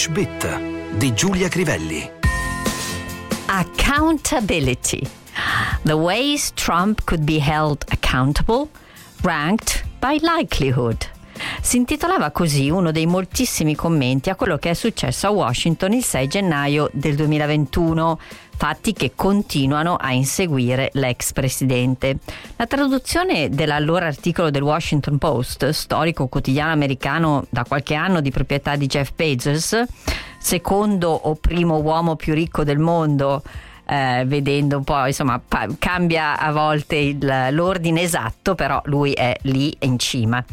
English Bit di Giulia Crivelli. Accountability. The ways Trump could be held accountable, ranked by likelihood. Si intitolava così uno dei moltissimi commenti a quello che è successo a Washington il 6 gennaio del 2021 fatti che continuano a inseguire l'ex presidente. La traduzione dell'allora articolo del Washington Post, storico quotidiano americano da qualche anno di proprietà di Jeff Bezos, secondo o primo uomo più ricco del mondo, eh, vedendo un po', insomma, pa- cambia a volte il, l'ordine esatto, però lui è lì in cima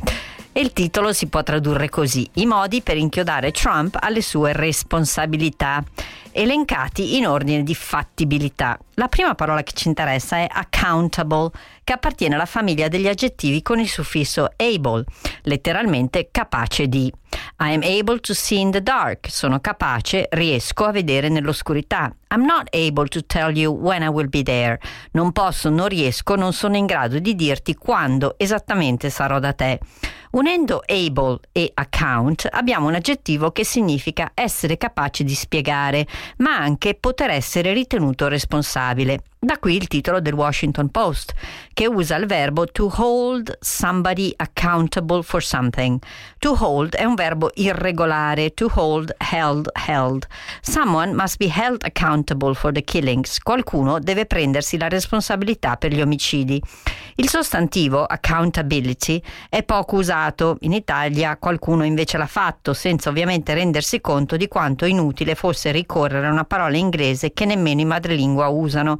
e il titolo si può tradurre così: I modi per inchiodare Trump alle sue responsabilità, elencati in ordine di fattibilità. La prima parola che ci interessa è accountable, che appartiene alla famiglia degli aggettivi con il suffisso able, letteralmente capace di. I am able to see in the dark, sono capace, riesco a vedere nell'oscurità. I'm not able to tell you when I will be there. Non posso, non riesco, non sono in grado di dirti quando esattamente sarò da te. Unendo able e account abbiamo un aggettivo che significa essere capace di spiegare, ma anche poter essere ritenuto responsabile. Da qui il titolo del Washington Post, che usa il verbo to hold somebody accountable for something. To hold è un verbo irregolare, to hold, held, held. Someone must be held accountable for the killings. Qualcuno deve prendersi la responsabilità per gli omicidi. Il sostantivo accountability è poco usato. In Italia qualcuno invece l'ha fatto, senza ovviamente rendersi conto di quanto inutile fosse ricorrere a una parola inglese che nemmeno i madrelingua usano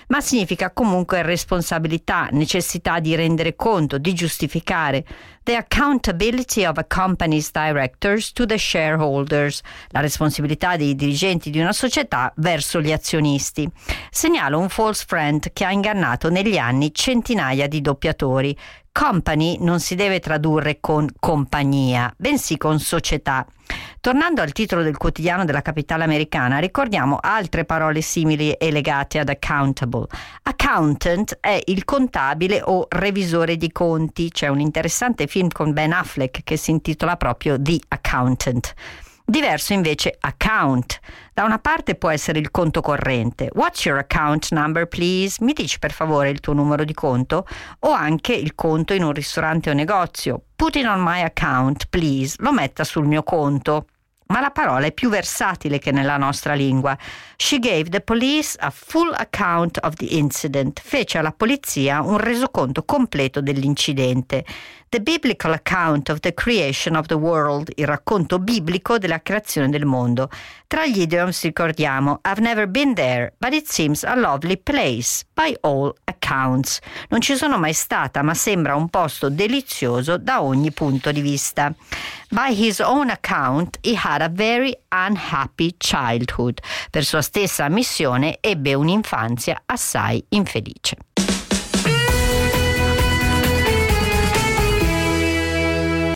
ma significa comunque responsabilità, necessità di rendere conto, di giustificare. The accountability of a company's directors to the shareholders, la responsabilità dei dirigenti di una società verso gli azionisti. Segnalo un false friend che ha ingannato negli anni centinaia di doppiatori. Company non si deve tradurre con compagnia, bensì con società. Tornando al titolo del quotidiano della capitale americana, ricordiamo altre parole simili e legate ad accountable. Accountant è il contabile o revisore di conti. C'è un interessante film con Ben Affleck che si intitola proprio The Accountant. Diverso invece account. Da una parte può essere il conto corrente. What's your account number, please? Mi dici per favore il tuo numero di conto? O anche il conto in un ristorante o negozio. Put it on my account, please. Lo metta sul mio conto ma la parola è più versatile che nella nostra lingua. She gave the police a full account of the incident. Fece alla polizia un resoconto completo dell'incidente. The biblical account of the creation of the world, il racconto biblico della creazione del mondo. Tra gli idioms ricordiamo I've never been there, but it seems a lovely place, by all accounts. Non ci sono mai stata, ma sembra un posto delizioso da ogni punto di vista. By his own account, he had a very unhappy childhood. Per sua stessa ammissione ebbe un'infanzia assai infelice.